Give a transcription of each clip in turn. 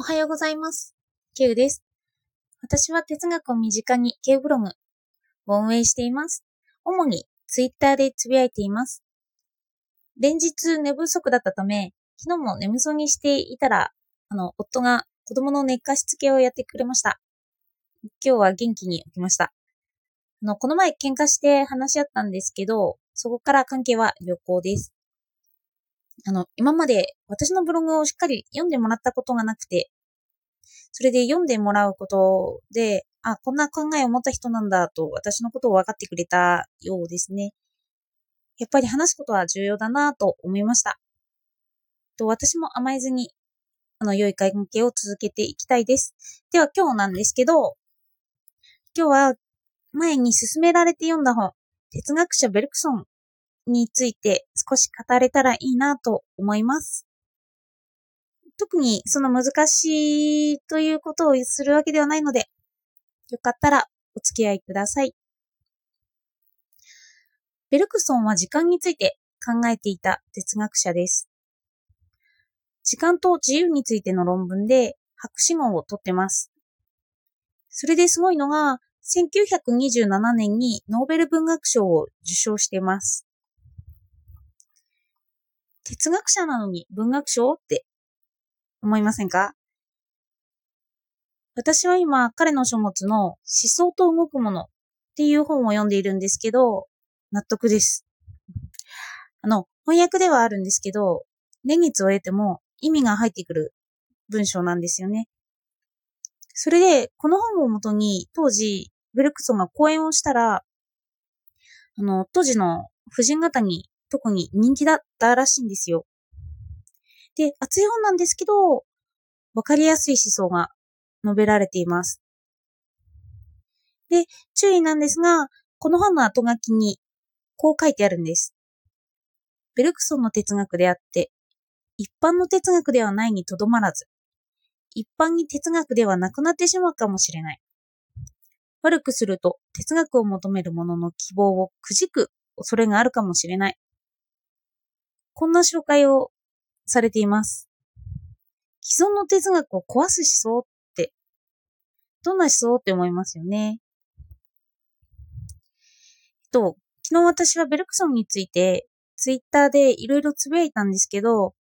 おはようございます。ケウです。私は哲学を身近にケウブログを運営しています。主にツイッターでつぶやいています。連日寝不足だったため、昨日も眠そうにしていたら、あの、夫が子供の寝かしつけをやってくれました。今日は元気に起きました。あの、この前喧嘩して話し合ったんですけど、そこから関係は良好です。あの、今まで私のブログをしっかり読んでもらったことがなくて、それで読んでもらうことで、あ、こんな考えを持った人なんだと私のことを分かってくれたようですね。やっぱり話すことは重要だなと思いました。と私も甘えずに、あの、良い関係を続けていきたいです。では今日なんですけど、今日は前に勧められて読んだ本、哲学者ベルクソンについて少し語れたらいいなと思います。特にその難しいということをするわけではないので、よかったらお付き合いください。ベルクソンは時間について考えていた哲学者です。時間と自由についての論文で博士号を取ってます。それですごいのが、1927年にノーベル文学賞を受賞しています。哲学者なのに文学賞って思いませんか？私は今彼の書物の思想と動くものっていう本を読んでいるんですけど、納得です。あの、翻訳ではあるんですけど、年月を得ても意味が入ってくる文章なんですよね。それで、この本をもとに当時、ベルクソンが講演をしたら、あの、当時の婦人方に特に人気だったらしいんですよ。で、熱い本なんですけど、わかりやすい思想が述べられています。で、注意なんですが、この本の後書きにこう書いてあるんです。ベルクソンの哲学であって、一般の哲学ではないにとどまらず、一般に哲学ではなくなってしまうかもしれない。悪くすると哲学を求める者の希望をくじく恐れがあるかもしれない。こんな紹介をされています。既存の哲学を壊す思想って、どんな思想って思いますよね？と、昨日私はベルクソンについて、ツイッターでいろいろつぶやいたんですけど、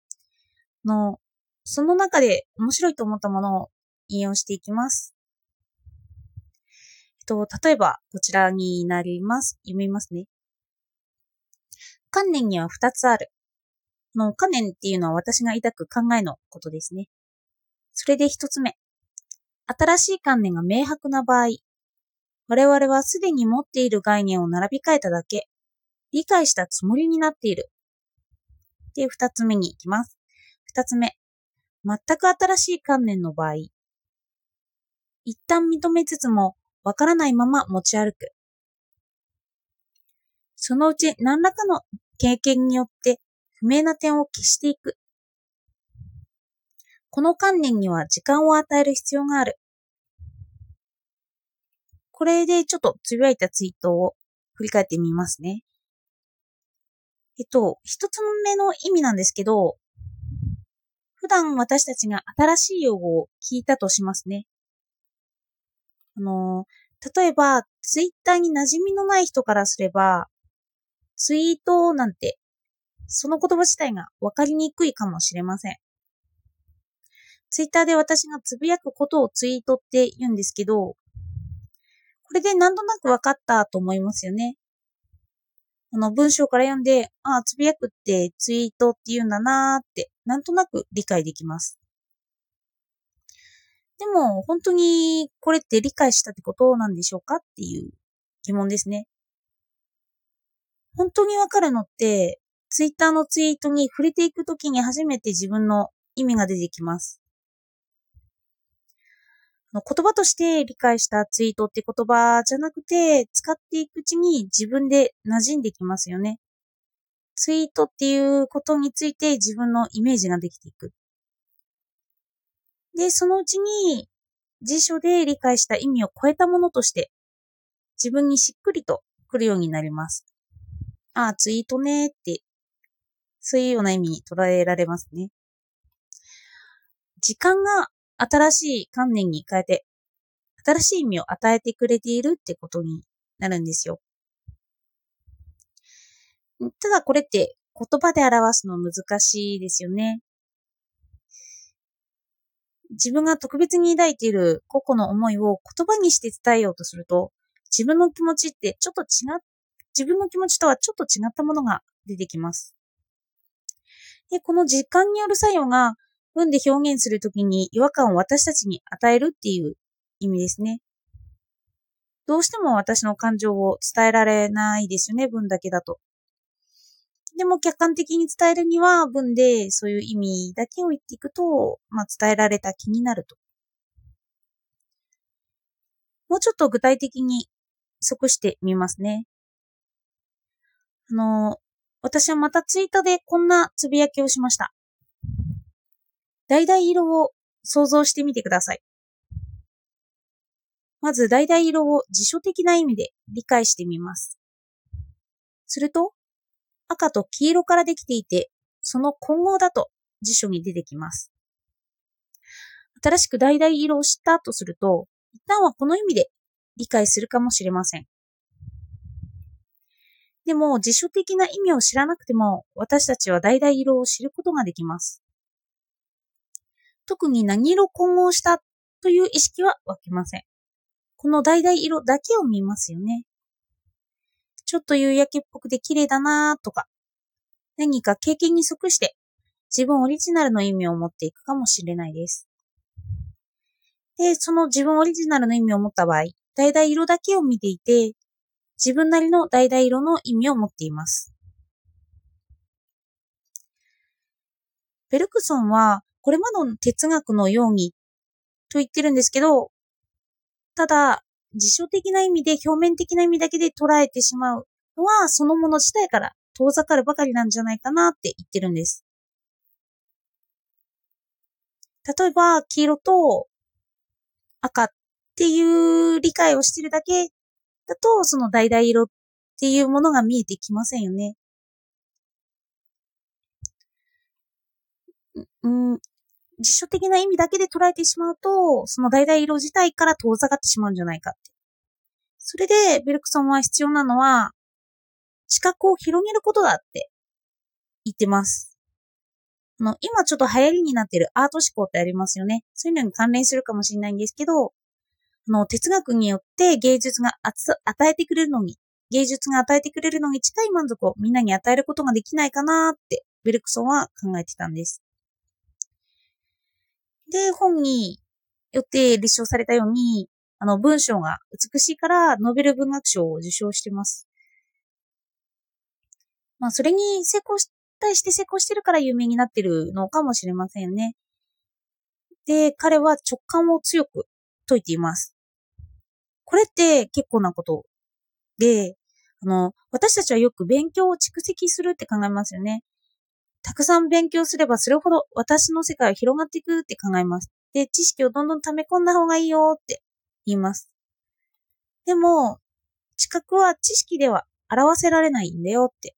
の、その中で面白いと思ったものを引用していきます。えっと、例えば、こちらになります。読みますね。観念には二つある。の観念っていうのは私が抱く考えのことですね。それで一つ目。新しい観念が明白な場合、我々はすでに持っている概念を並び替えただけ、理解したつもりになっている。で、二つ目に行きます。二つ目。全く新しい観念の場合、一旦認めつつも、わからないまま持ち歩く。そのうち何らかの経験によって不明な点を消していく。この観念には時間を与える必要がある。これでちょっとつぶやいたツイートを振り返ってみますね。えっと、一つ目の意味なんですけど、普段私たちが新しい用語を聞いたとしますね。あの、例えば、ツイッターに馴染みのない人からすれば、ツイートなんて、その言葉自体がわかりにくいかもしれません。ツイッターで私がつぶやくことをツイートって言うんですけど、これでなんとなくわかったと思いますよね。あの、文章から読んで、ああ、つぶやくってツイートって言うんだなーって、なんとなく理解できます。でも、本当にこれって理解したってことなんでしょうかっていう疑問ですね。本当にわかるのって、ツイッターのツイートに触れていくときに初めて自分の意味が出てきます。言葉として理解したツイートって言葉じゃなくて、使っていくうちに自分で馴染んできますよね。ツイートっていうことについて自分のイメージができていく。で、そのうちに辞書で理解した意味を超えたものとして自分にしっくりと来るようになります。ああ、ツイートねーって、そういうような意味に捉えられますね。時間が新しい観念に変えて、新しい意味を与えてくれているってことになるんですよ。ただこれって言葉で表すの難しいですよね。自分が特別に抱いている個々の思いを言葉にして伝えようとすると、自分の気持ちってちょっと違っ、自分の気持ちとはちょっと違ったものが出てきます。で、この時間による作用が文で表現するときに違和感を私たちに与えるっていう意味ですね。どうしても私の感情を伝えられないですよね、文だけだと。でも客観的に伝えるには文でそういう意味だけを言っていくと、まあ、伝えられた気になると。もうちょっと具体的に即してみますね。あの、私はまたツイートでこんなつぶやきをしました。橙色を想像してみてください。まず、橙色を辞書的な意味で理解してみます。すると、赤と黄色からできていて、その混合だと辞書に出てきます。新しく橙色を知ったとすると、一旦はこの意味で理解するかもしれません。でも辞書的な意味を知らなくても私たちは橙色を知ることができます。特に何色混合したという意識は湧きません。この橙色だけを見ますよね。ちょっと夕焼けっぽくて綺麗だなとか、何か経験に即して自分オリジナルの意味を持っていくかもしれないです。で、その自分オリジナルの意味を持った場合、橙色だけを見ていて、自分なりの橙色の意味を持っています。ベルクソンは、これまでの哲学のようにと言ってるんですけど、ただ、辞書的な意味で表面的な意味だけで捉えてしまうのは、そのもの自体から遠ざかるばかりなんじゃないかなって言ってるんです。例えば、黄色と赤っていう理解をしてるだけだと、その橙色っていうものが見えてきませんよね。うん、辞書的な意味だけで捉えてしまうと、その橙色自体から遠ざかってしまうんじゃないかって。それで、ベルクソンは必要なのは、視覚を広げることだって言ってます。あの、今ちょっと流行りになってるアート思考ってありますよね。そういうのに関連するかもしれないんですけど、の、哲学によって芸術が与えてくれるのに、芸術が与えてくれるのに近い満足をみんなに与えることができないかなって、ベルクソンは考えてたんです。で、本によって立証されたように、あの、文章が美しいからノーベル文学賞を受賞してます。まあ、それに成功し、対して成功してるから有名になってるのかもしれませんね。で、彼は直感を強く解いています。これって結構なことで、あの、私たちはよく勉強を蓄積するって考えますよね。たくさん勉強すればするほど私の世界は広がっていくって考えます。で、知識をどんどん溜め込んだ方がいいよって言います。でも、知覚は知識では表せられないんだよって。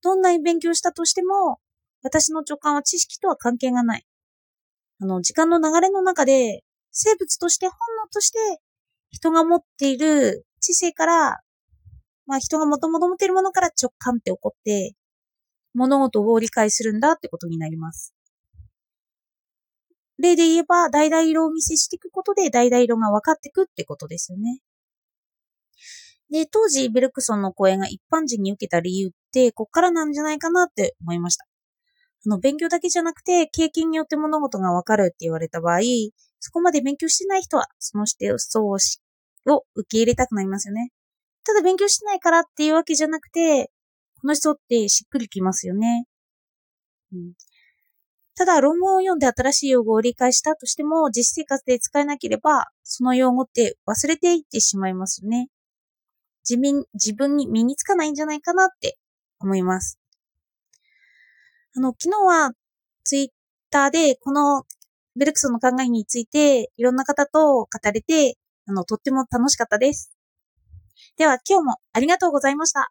どんなに勉強したとしても、私の直感は知識とは関係がない。あの、時間の流れの中で、生物として本能として、人が持っている知性から、まあ人がもともと持っているものから直感って起こって、物事を理解するんだってことになります。例で言えば、橙色を見せしていくことで、橙色が分かっていくってことですよね。で、当時、ベルクソンの声が一般人に受けた理由って、こっからなんじゃないかなって思いました。あの、勉強だけじゃなくて、経験によって物事が分かるって言われた場合、そこまで勉強してない人は、その指定を受け入れたくなりますよね。ただ勉強してないからっていうわけじゃなくて、この人ってしっくりきますよね。うん、ただ、論文を読んで新しい用語を理解したとしても、実生活で使えなければ、その用語って忘れていってしまいますよね。自分自分に身につかないんじゃないかなって思います。あの、昨日はツイッターでこのベルクソンの考えについていろんな方と語れて、あの、とっても楽しかったです。では今日もありがとうございました。